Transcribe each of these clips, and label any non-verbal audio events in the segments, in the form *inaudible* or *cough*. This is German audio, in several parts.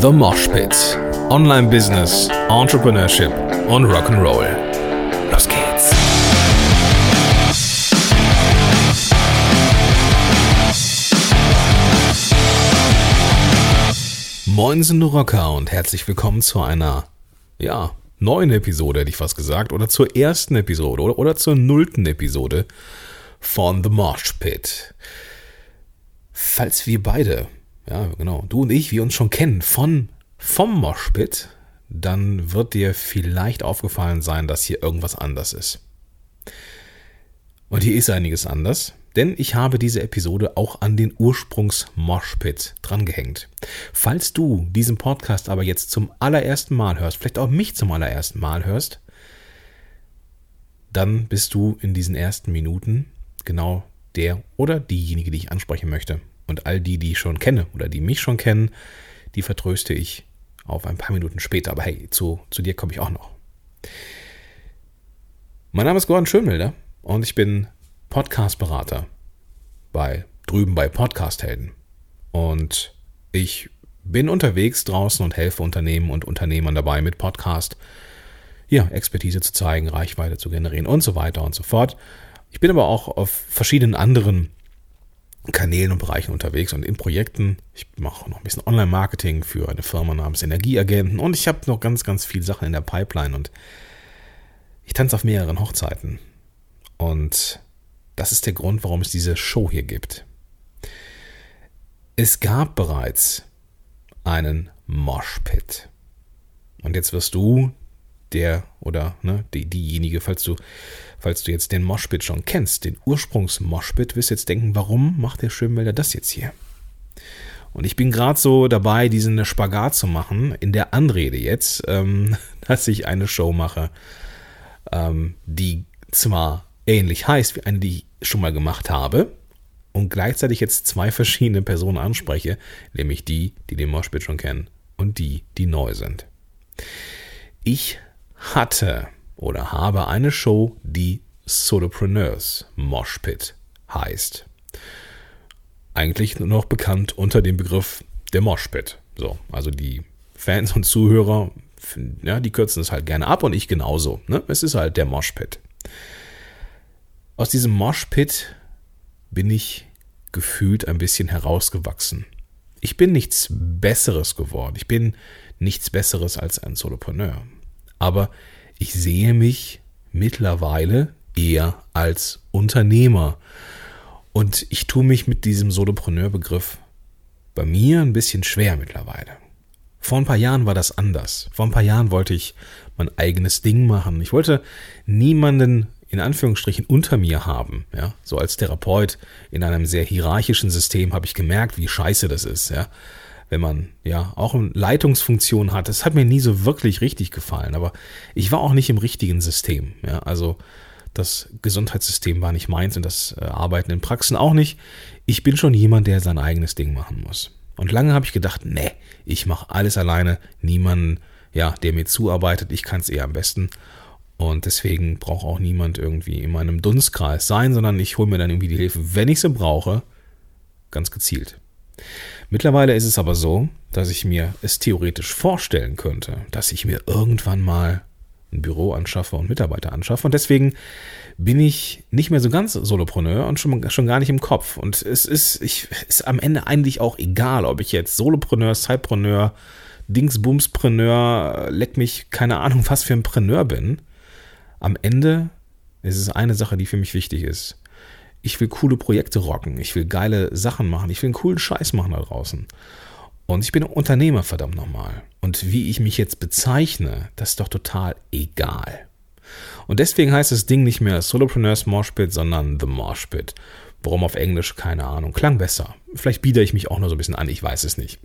The Mosh Pit. Online Business, Entrepreneurship und Rock'n'Roll. Los geht's. Moinsen du Rocker und herzlich willkommen zu einer, ja, neuen Episode, hätte ich fast gesagt, oder zur ersten Episode oder, oder zur nullten Episode von The Mosh Pit. Falls wir beide ja, genau, du und ich, wir uns schon kennen von vom Moshpit, dann wird dir vielleicht aufgefallen sein, dass hier irgendwas anders ist. Und hier ist einiges anders, denn ich habe diese Episode auch an den Ursprungs-Moshpit drangehängt. Falls du diesen Podcast aber jetzt zum allerersten Mal hörst, vielleicht auch mich zum allerersten Mal hörst, dann bist du in diesen ersten Minuten genau der oder diejenige, die ich ansprechen möchte. Und all die, die ich schon kenne oder die mich schon kennen, die vertröste ich auf ein paar Minuten später. Aber hey, zu, zu dir komme ich auch noch. Mein Name ist Gordon Schönwilder und ich bin Podcast-Berater bei drüben bei Podcast-Helden. Und ich bin unterwegs draußen und helfe Unternehmen und Unternehmern dabei, mit Podcast ja, Expertise zu zeigen, Reichweite zu generieren und so weiter und so fort. Ich bin aber auch auf verschiedenen anderen Kanälen und Bereichen unterwegs und in Projekten. Ich mache noch ein bisschen Online-Marketing für eine Firma namens Energieagenten und ich habe noch ganz, ganz viele Sachen in der Pipeline und ich tanze auf mehreren Hochzeiten. Und das ist der Grund, warum es diese Show hier gibt. Es gab bereits einen Moshpit. Und jetzt wirst du der oder ne, die, diejenige, falls du, falls du jetzt den Moshpit schon kennst, den Ursprungs-Moshpit, wirst jetzt denken, warum macht der Schönwälder das jetzt hier? Und ich bin gerade so dabei, diesen Spagat zu machen, in der Anrede jetzt, ähm, *laughs* dass ich eine Show mache, ähm, die zwar ähnlich heißt wie eine, die ich schon mal gemacht habe, und gleichzeitig jetzt zwei verschiedene Personen anspreche, nämlich die, die den Moshpit schon kennen und die, die neu sind. Ich hatte oder habe eine Show, die Solopreneurs Moshpit heißt. Eigentlich nur noch bekannt unter dem Begriff der Moshpit. So, also die Fans und Zuhörer, ja, die kürzen es halt gerne ab und ich genauso. Ne? Es ist halt der Moshpit. Aus diesem Moshpit bin ich gefühlt ein bisschen herausgewachsen. Ich bin nichts Besseres geworden. Ich bin nichts Besseres als ein Solopreneur aber ich sehe mich mittlerweile eher als Unternehmer. Und ich tue mich mit diesem Solopreneur-Begriff bei mir ein bisschen schwer mittlerweile. Vor ein paar Jahren war das anders. Vor ein paar Jahren wollte ich mein eigenes Ding machen. Ich wollte niemanden in Anführungsstrichen unter mir haben. Ja, so als Therapeut in einem sehr hierarchischen System habe ich gemerkt, wie scheiße das ist. Ja, wenn man ja auch eine Leitungsfunktion hat. Das hat mir nie so wirklich richtig gefallen, aber ich war auch nicht im richtigen System. Ja, also das Gesundheitssystem war nicht meins und das äh, Arbeiten in Praxen auch nicht. Ich bin schon jemand, der sein eigenes Ding machen muss. Und lange habe ich gedacht, nee, ich mache alles alleine, niemanden, ja, der mir zuarbeitet, ich kann es eher am besten. Und deswegen braucht auch niemand irgendwie in meinem Dunstkreis sein, sondern ich hole mir dann irgendwie die Hilfe, wenn ich sie brauche, ganz gezielt. Mittlerweile ist es aber so, dass ich mir es theoretisch vorstellen könnte, dass ich mir irgendwann mal ein Büro anschaffe und Mitarbeiter anschaffe. Und deswegen bin ich nicht mehr so ganz Solopreneur und schon, schon gar nicht im Kopf. Und es ist, ich, ist am Ende eigentlich auch egal, ob ich jetzt Solopreneur, Sidepreneur, Dingsbumspreneur, leck mich, keine Ahnung, was für ein Preneur bin. Am Ende ist es eine Sache, die für mich wichtig ist ich will coole Projekte rocken, ich will geile Sachen machen, ich will einen coolen Scheiß machen da draußen. Und ich bin Unternehmer, verdammt nochmal. Und wie ich mich jetzt bezeichne, das ist doch total egal. Und deswegen heißt das Ding nicht mehr Solopreneurs Moshpit, sondern The Moshpit. Warum auf Englisch? Keine Ahnung. Klang besser. Vielleicht biete ich mich auch nur so ein bisschen an, ich weiß es nicht.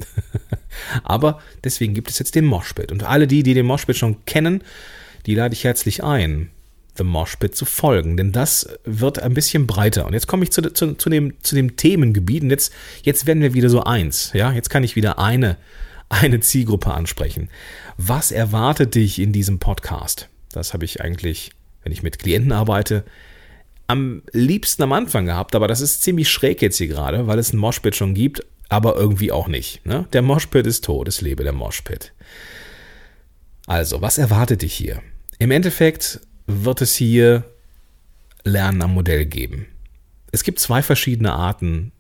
*laughs* Aber deswegen gibt es jetzt den Moshpit. Und alle die, die den Moshpit schon kennen, die lade ich herzlich ein, The Moshpit zu folgen, denn das wird ein bisschen breiter. Und jetzt komme ich zu, zu, zu, dem, zu dem Themengebiet und jetzt, jetzt werden wir wieder so eins. Ja, jetzt kann ich wieder eine, eine Zielgruppe ansprechen. Was erwartet dich in diesem Podcast? Das habe ich eigentlich, wenn ich mit Klienten arbeite, am liebsten am Anfang gehabt, aber das ist ziemlich schräg jetzt hier gerade, weil es ein Moshpit schon gibt. aber irgendwie auch nicht. Ne? Der Moshpit ist tot, es lebe der Moshpit. Also, was erwartet dich hier? Im Endeffekt wird es hier Lernen am Modell geben. Es gibt zwei verschiedene Arten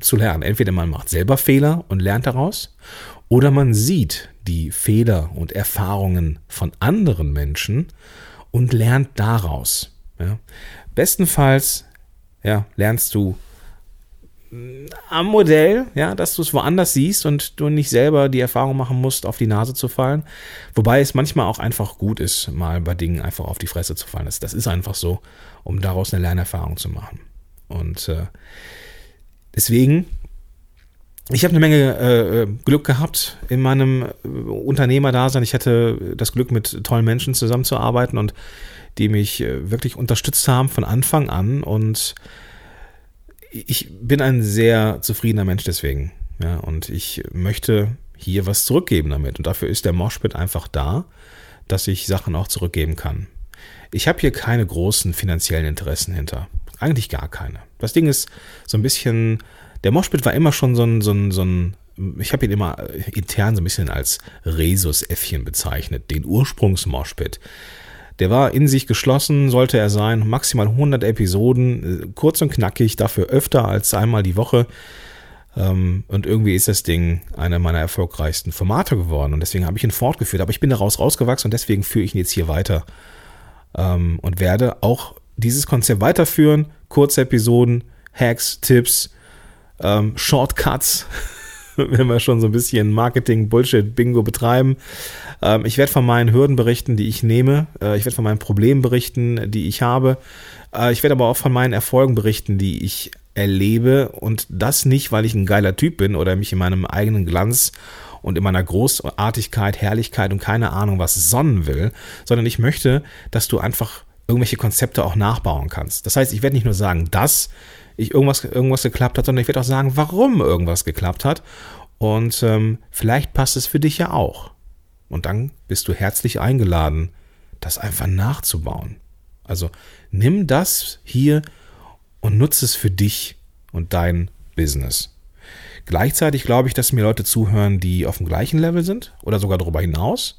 zu lernen. Entweder man macht selber Fehler und lernt daraus, oder man sieht die Fehler und Erfahrungen von anderen Menschen und lernt daraus. Ja. Bestenfalls ja, lernst du am Modell, ja, dass du es woanders siehst und du nicht selber die Erfahrung machen musst, auf die Nase zu fallen. Wobei es manchmal auch einfach gut ist, mal bei Dingen einfach auf die Fresse zu fallen. Das, das ist einfach so, um daraus eine Lernerfahrung zu machen. Und äh, deswegen, ich habe eine Menge äh, Glück gehabt in meinem äh, Unternehmerdasein. Ich hatte das Glück, mit tollen Menschen zusammenzuarbeiten und die mich äh, wirklich unterstützt haben von Anfang an und ich bin ein sehr zufriedener Mensch deswegen. Ja, und ich möchte hier was zurückgeben damit. Und dafür ist der Moshpit einfach da, dass ich Sachen auch zurückgeben kann. Ich habe hier keine großen finanziellen Interessen hinter. Eigentlich gar keine. Das Ding ist so ein bisschen, der Moshpit war immer schon so ein, so ein, so ein ich habe ihn immer intern so ein bisschen als Resus-Äffchen bezeichnet, den Ursprungs-Moshpit. Der war in sich geschlossen, sollte er sein, maximal 100 Episoden, äh, kurz und knackig, dafür öfter als einmal die Woche. Ähm, und irgendwie ist das Ding einer meiner erfolgreichsten Formate geworden und deswegen habe ich ihn fortgeführt. Aber ich bin daraus rausgewachsen und deswegen führe ich ihn jetzt hier weiter ähm, und werde auch dieses Konzept weiterführen. Kurze Episoden, Hacks, Tipps, ähm, Shortcuts. *laughs* *laughs* wenn wir schon so ein bisschen Marketing-Bullshit-Bingo betreiben. Ähm, ich werde von meinen Hürden berichten, die ich nehme. Äh, ich werde von meinen Problemen berichten, die ich habe. Äh, ich werde aber auch von meinen Erfolgen berichten, die ich erlebe. Und das nicht, weil ich ein geiler Typ bin oder mich in meinem eigenen Glanz und in meiner Großartigkeit, Herrlichkeit und keine Ahnung was sonnen will, sondern ich möchte, dass du einfach irgendwelche Konzepte auch nachbauen kannst. Das heißt, ich werde nicht nur sagen, dass ich irgendwas, irgendwas geklappt hat, sondern ich werde auch sagen, warum irgendwas geklappt hat. Und ähm, vielleicht passt es für dich ja auch. Und dann bist du herzlich eingeladen, das einfach nachzubauen. Also nimm das hier und nutze es für dich und dein Business. Gleichzeitig glaube ich, dass mir Leute zuhören, die auf dem gleichen Level sind oder sogar darüber hinaus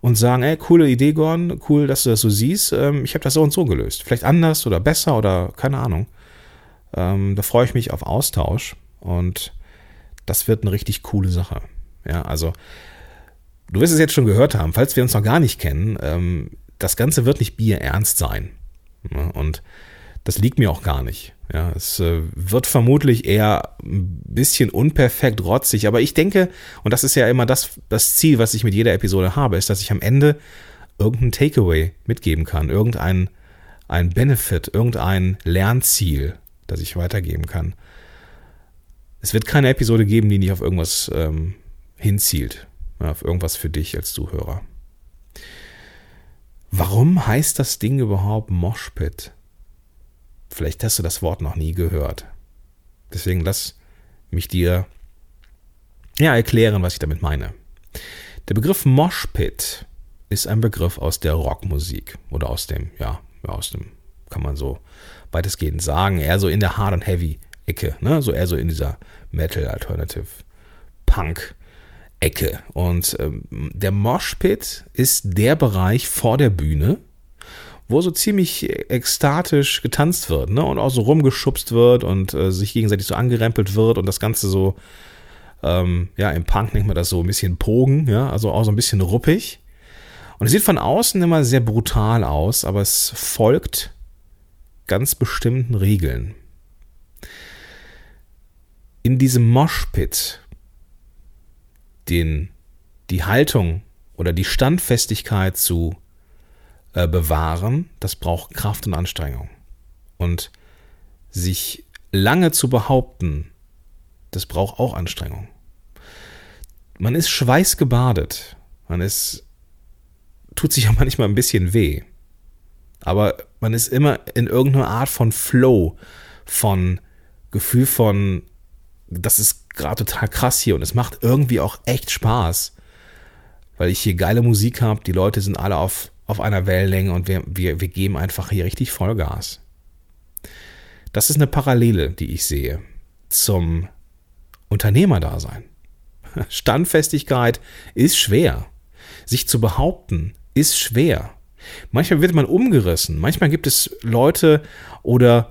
und sagen, ey, coole Idee, Gordon, cool, dass du das so siehst. Ähm, ich habe das so und so gelöst. Vielleicht anders oder besser oder keine Ahnung. Ähm, da freue ich mich auf Austausch und das wird eine richtig coole Sache. Ja, also du wirst es jetzt schon gehört haben, falls wir uns noch gar nicht kennen, ähm, das Ganze wird nicht bierernst sein. Ja, und das liegt mir auch gar nicht. Ja, es äh, wird vermutlich eher ein bisschen unperfekt rotzig, aber ich denke, und das ist ja immer das, das Ziel, was ich mit jeder Episode habe, ist, dass ich am Ende irgendein Takeaway mitgeben kann, irgendein ein Benefit, irgendein Lernziel, das ich weitergeben kann. Es wird keine Episode geben, die nicht auf irgendwas ähm, hinzielt, auf irgendwas für dich als Zuhörer. Warum heißt das Ding überhaupt Moshpit? Vielleicht hast du das Wort noch nie gehört. Deswegen lass mich dir ja erklären, was ich damit meine. Der Begriff Moshpit ist ein Begriff aus der Rockmusik oder aus dem, ja, aus dem, kann man so weitestgehend sagen, eher so in der Hard- und Heavy-Ecke, ne? so eher so in dieser Metal, Alternative, Punk-Ecke. Und ähm, der Moshpit ist der Bereich vor der Bühne, wo so ziemlich ekstatisch getanzt wird, ne? Und auch so rumgeschubst wird und äh, sich gegenseitig so angerempelt wird und das Ganze so, ähm, ja, im Punk nennt man das so ein bisschen Pogen, ja, also auch so ein bisschen ruppig. Und es sieht von außen immer sehr brutal aus, aber es folgt ganz bestimmten Regeln. In diesem Moshpit, den, die Haltung oder die Standfestigkeit zu äh, bewahren, das braucht Kraft und Anstrengung. Und sich lange zu behaupten, das braucht auch Anstrengung. Man ist schweißgebadet. Man ist, tut sich *laughs* auch manchmal ein bisschen weh. Aber man ist immer in irgendeiner Art von Flow, von Gefühl von, das ist gerade total krass hier und es macht irgendwie auch echt Spaß, weil ich hier geile Musik habe, die Leute sind alle auf, auf einer Wellenlänge und wir, wir, wir geben einfach hier richtig Vollgas. Das ist eine Parallele, die ich sehe zum Unternehmerdasein. *laughs* Standfestigkeit ist schwer. Sich zu behaupten ist schwer. Manchmal wird man umgerissen. Manchmal gibt es Leute oder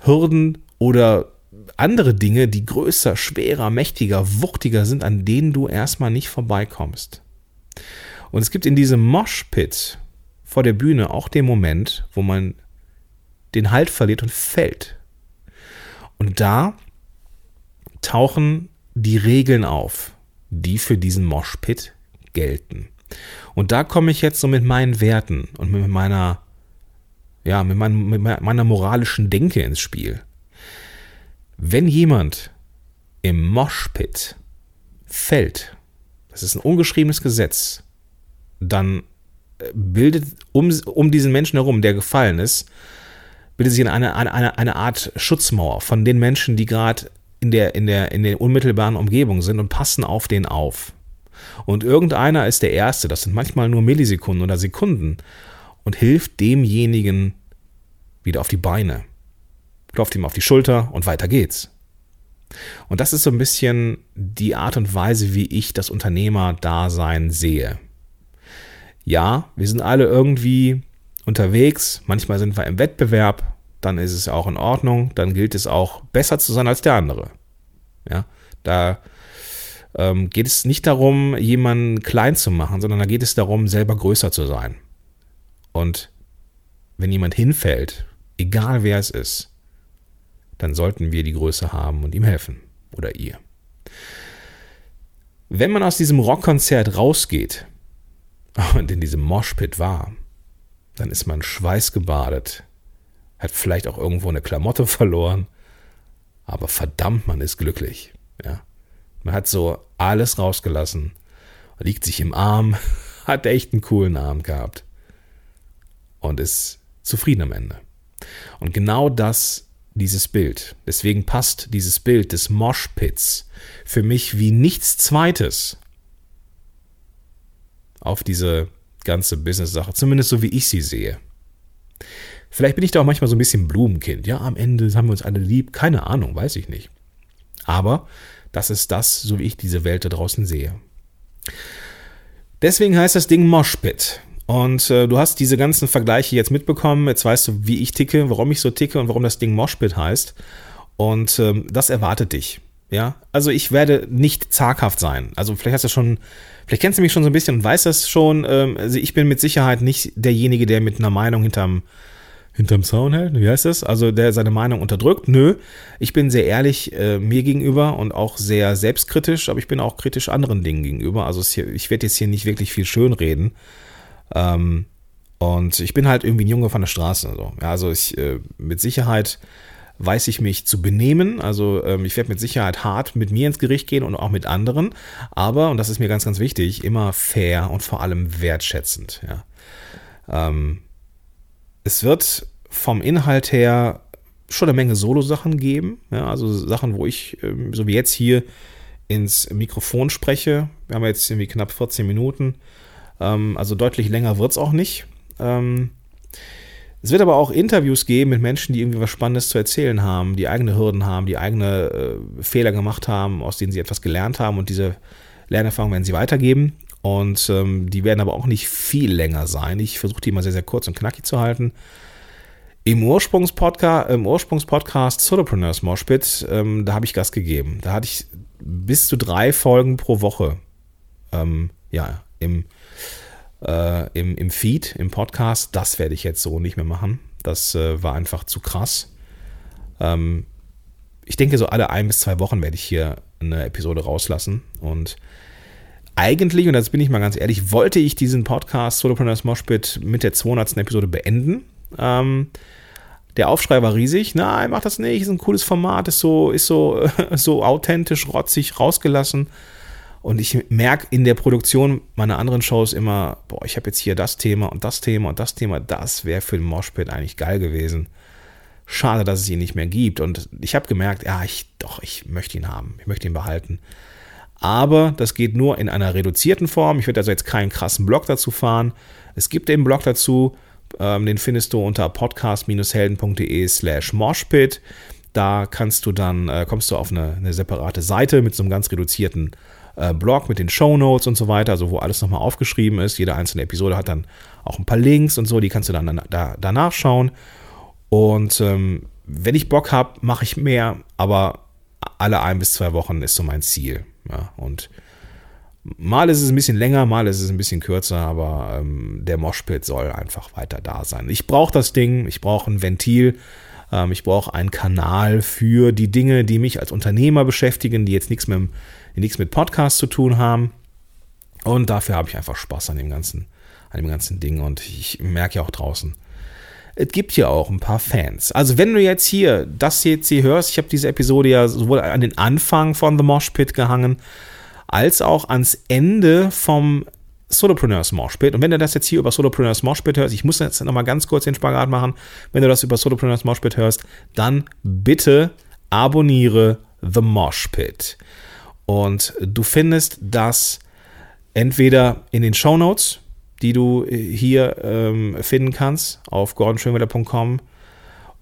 Hürden oder andere Dinge, die größer, schwerer, mächtiger, wuchtiger sind, an denen du erstmal nicht vorbeikommst. Und es gibt in diesem Moshpit vor der Bühne auch den Moment, wo man den Halt verliert und fällt. Und da tauchen die Regeln auf, die für diesen Moshpit gelten. Und da komme ich jetzt so mit meinen Werten und mit meiner, ja, mit, mein, mit meiner moralischen Denke ins Spiel. Wenn jemand im Moshpit fällt, das ist ein ungeschriebenes Gesetz, dann äh, bildet um, um diesen Menschen herum, der gefallen ist, bildet sich eine, eine, eine, Art Schutzmauer von den Menschen, die gerade in der, in, der, in der unmittelbaren Umgebung sind und passen auf den auf. Und irgendeiner ist der Erste, das sind manchmal nur Millisekunden oder Sekunden, und hilft demjenigen wieder auf die Beine, klopft ihm auf die Schulter und weiter geht's. Und das ist so ein bisschen die Art und Weise, wie ich das Unternehmerdasein sehe. Ja, wir sind alle irgendwie unterwegs, manchmal sind wir im Wettbewerb, dann ist es auch in Ordnung, dann gilt es auch besser zu sein als der andere. Ja, da ähm, geht es nicht darum, jemanden klein zu machen, sondern da geht es darum, selber größer zu sein. Und wenn jemand hinfällt, egal wer es ist, dann sollten wir die Größe haben und ihm helfen. Oder ihr. Wenn man aus diesem Rockkonzert rausgeht und in diesem Moshpit war, dann ist man schweißgebadet, hat vielleicht auch irgendwo eine Klamotte *laughs* verloren, aber verdammt, man ist glücklich. Ja. Man hat so alles rausgelassen, liegt sich im Arm, *laughs* hat echt einen coolen Abend gehabt und ist zufrieden am Ende. Und genau das, dieses Bild, deswegen passt dieses Bild des Moshpits für mich wie nichts Zweites auf diese ganze Business-Sache, zumindest so wie ich sie sehe. Vielleicht bin ich da auch manchmal so ein bisschen Blumenkind. Ja, am Ende haben wir uns alle lieb. Keine Ahnung, weiß ich nicht. Aber das ist das, so wie ich diese Welt da draußen sehe. Deswegen heißt das Ding Moshpit. Und äh, du hast diese ganzen Vergleiche jetzt mitbekommen. Jetzt weißt du, wie ich ticke, warum ich so ticke und warum das Ding Moshpit heißt. Und ähm, das erwartet dich. Ja, also ich werde nicht zaghaft sein. Also vielleicht hast du schon, vielleicht kennst du mich schon so ein bisschen und weißt das schon. Ähm, also ich bin mit Sicherheit nicht derjenige, der mit einer Meinung hinterm hinterm Zaun hält, wie heißt das? Also der seine Meinung unterdrückt. Nö, ich bin sehr ehrlich äh, mir gegenüber und auch sehr selbstkritisch, aber ich bin auch kritisch anderen Dingen gegenüber. Also hier, ich werde jetzt hier nicht wirklich viel schönreden. Ähm, und ich bin halt irgendwie ein Junge von der Straße. So. Ja, also ich äh, mit Sicherheit weiß ich mich zu benehmen. Also ähm, ich werde mit Sicherheit hart mit mir ins Gericht gehen und auch mit anderen. Aber, und das ist mir ganz, ganz wichtig, immer fair und vor allem wertschätzend. Ja. Ähm, es wird vom Inhalt her schon eine Menge Solo-Sachen geben. Ja, also Sachen, wo ich, ähm, so wie jetzt hier, ins Mikrofon spreche. Wir haben jetzt irgendwie knapp 14 Minuten. Ähm, also deutlich länger wird es auch nicht. Ähm, es wird aber auch Interviews geben mit Menschen, die irgendwie was Spannendes zu erzählen haben, die eigene Hürden haben, die eigene äh, Fehler gemacht haben, aus denen sie etwas gelernt haben und diese Lernerfahrung werden sie weitergeben. Und ähm, die werden aber auch nicht viel länger sein. Ich versuche die mal sehr, sehr kurz und knackig zu halten. Im Ursprungspodcast, im Ursprungspodcast Solopreneurs Moshpit, ähm, da habe ich Gas gegeben. Da hatte ich bis zu drei Folgen pro Woche ähm, ja, im, äh, im, im Feed, im Podcast. Das werde ich jetzt so nicht mehr machen. Das äh, war einfach zu krass. Ähm, ich denke, so alle ein bis zwei Wochen werde ich hier eine Episode rauslassen. Und eigentlich, und das bin ich mal ganz ehrlich, wollte ich diesen Podcast Solopreneurs Moshpit mit der 200. Episode beenden. Ähm, der Aufschrei war riesig. Nein, mach das nicht, ist ein cooles Format, ist so, ist so, *laughs* so authentisch, rotzig, rausgelassen. Und ich merke in der Produktion meiner anderen Shows immer, boah, ich habe jetzt hier das Thema und das Thema und das Thema, das wäre für den Moshpit eigentlich geil gewesen. Schade, dass es ihn nicht mehr gibt. Und ich habe gemerkt, ja, ich, doch, ich möchte ihn haben. Ich möchte ihn behalten aber das geht nur in einer reduzierten Form. Ich werde also jetzt keinen krassen Blog dazu fahren. Es gibt den Blog dazu, ähm, den findest du unter podcast-helden.de slash moshpit. Da kannst du dann, äh, kommst du auf eine, eine, separate Seite mit so einem ganz reduzierten äh, Blog mit den Show Notes und so weiter, also wo alles nochmal aufgeschrieben ist. Jede einzelne Episode hat dann auch ein paar Links und so, die kannst du dann da, da nachschauen. Und ähm, wenn ich Bock habe, mache ich mehr, aber alle ein bis zwei Wochen ist so mein Ziel. Ja, und mal ist es ein bisschen länger, mal ist es ein bisschen kürzer, aber ähm, der Moshpit soll einfach weiter da sein. Ich brauche das Ding, ich brauche ein Ventil, ähm, ich brauche einen Kanal für die Dinge, die mich als Unternehmer beschäftigen, die jetzt nichts mit, mit Podcast zu tun haben. Und dafür habe ich einfach Spaß an dem ganzen, an dem ganzen Ding. Und ich merke ja auch draußen, es gibt hier auch ein paar Fans. Also wenn du jetzt hier das jetzt hier hörst, ich habe diese Episode ja sowohl an den Anfang von The Mosh Pit gehangen, als auch ans Ende vom Solopreneurs Moshpit. Und wenn du das jetzt hier über Solopreneurs Moshpit hörst, ich muss jetzt nochmal ganz kurz den Spagat machen, wenn du das über Solopreneurs Moshpit hörst, dann bitte abonniere The Moshpit. Und du findest das entweder in den Show Notes, die du hier ähm, finden kannst auf gordonschönwetter.com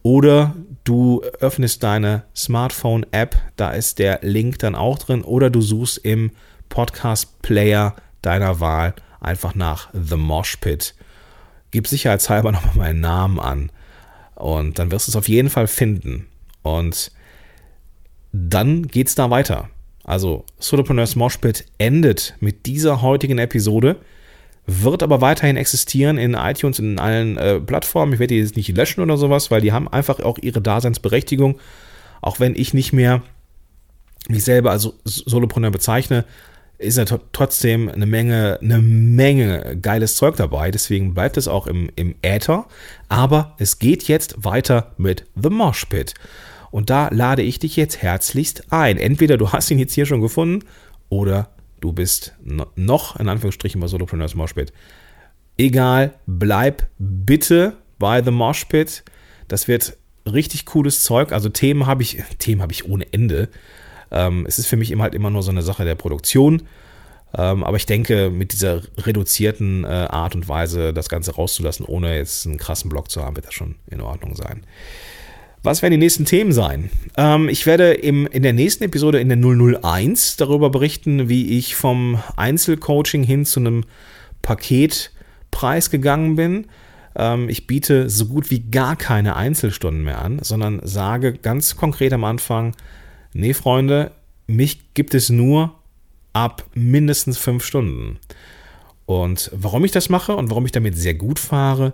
oder du öffnest deine Smartphone-App, da ist der Link dann auch drin, oder du suchst im Podcast-Player deiner Wahl einfach nach The Mosh Pit. Gib sicherheitshalber *laughs* nochmal meinen Namen an und dann wirst du es auf jeden Fall finden. Und dann geht es da weiter. Also Solopreneurs Mosh Pit endet mit dieser heutigen Episode wird aber weiterhin existieren in iTunes in allen äh, Plattformen. Ich werde die jetzt nicht löschen oder sowas, weil die haben einfach auch ihre Daseinsberechtigung. Auch wenn ich nicht mehr mich selber als Solopreneur bezeichne, ist ja trotzdem eine Menge, eine Menge geiles Zeug dabei. Deswegen bleibt es auch im, im Äther. Aber es geht jetzt weiter mit The Mosh Pit. Und da lade ich dich jetzt herzlichst ein. Entweder du hast ihn jetzt hier schon gefunden oder du bist noch in Anführungsstrichen bei Solopreneurs Moshpit. Egal, bleib bitte bei The Moshpit. Das wird richtig cooles Zeug. Also Themen habe ich, *laughs* Themen habe ich ohne Ende. Ähm, es ist für mich immer halt immer nur so eine Sache der Produktion. Ähm, aber ich denke, mit dieser reduzierten äh, Art und Weise das Ganze rauszulassen, ohne jetzt einen krassen Block zu haben, wird das schon in Ordnung sein. Was werden die nächsten Themen sein? Ähm, ich werde im, in der nächsten Episode in der 001 darüber berichten, wie ich vom Einzelcoaching hin zu einem Paketpreis gegangen bin. Ähm, ich biete so gut wie gar keine Einzelstunden mehr an, sondern sage ganz konkret am Anfang, nee Freunde, mich gibt es nur ab mindestens fünf Stunden. Und warum ich das mache und warum ich damit sehr gut fahre,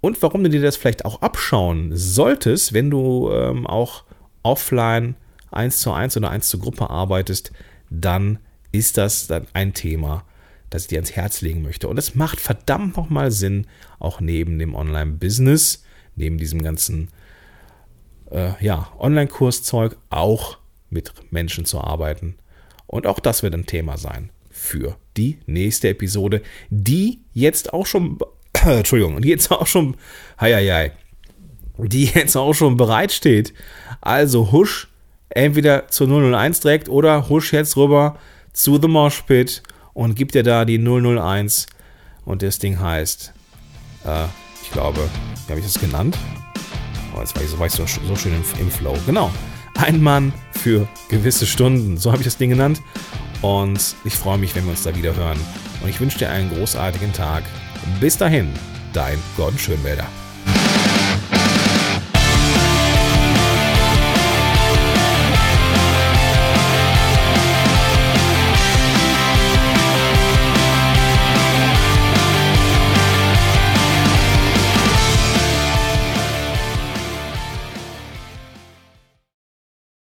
und warum du dir das vielleicht auch abschauen solltest, wenn du ähm, auch offline 1 zu 1 oder 1 zu Gruppe arbeitest, dann ist das dann ein Thema, das ich dir ans Herz legen möchte. Und es macht verdammt nochmal Sinn, auch neben dem Online-Business, neben diesem ganzen äh, ja, Online-Kurszeug, auch mit Menschen zu arbeiten. Und auch das wird ein Thema sein für die nächste Episode, die jetzt auch schon Entschuldigung, die jetzt auch schon, hei, hei, hei, die jetzt auch schon bereitsteht. Also husch entweder zu 001 direkt oder husch jetzt rüber zu The Mosh Pit und gib dir da die 001 und das Ding heißt, äh, ich glaube, wie habe ich das genannt? Oh, jetzt war ich so, war ich so, so schön im, im Flow. Genau. Ein Mann für gewisse Stunden. So habe ich das Ding genannt. Und ich freue mich, wenn wir uns da wieder hören. Und ich wünsche dir einen großartigen Tag. Bis dahin, dein Gordon Schönwälder.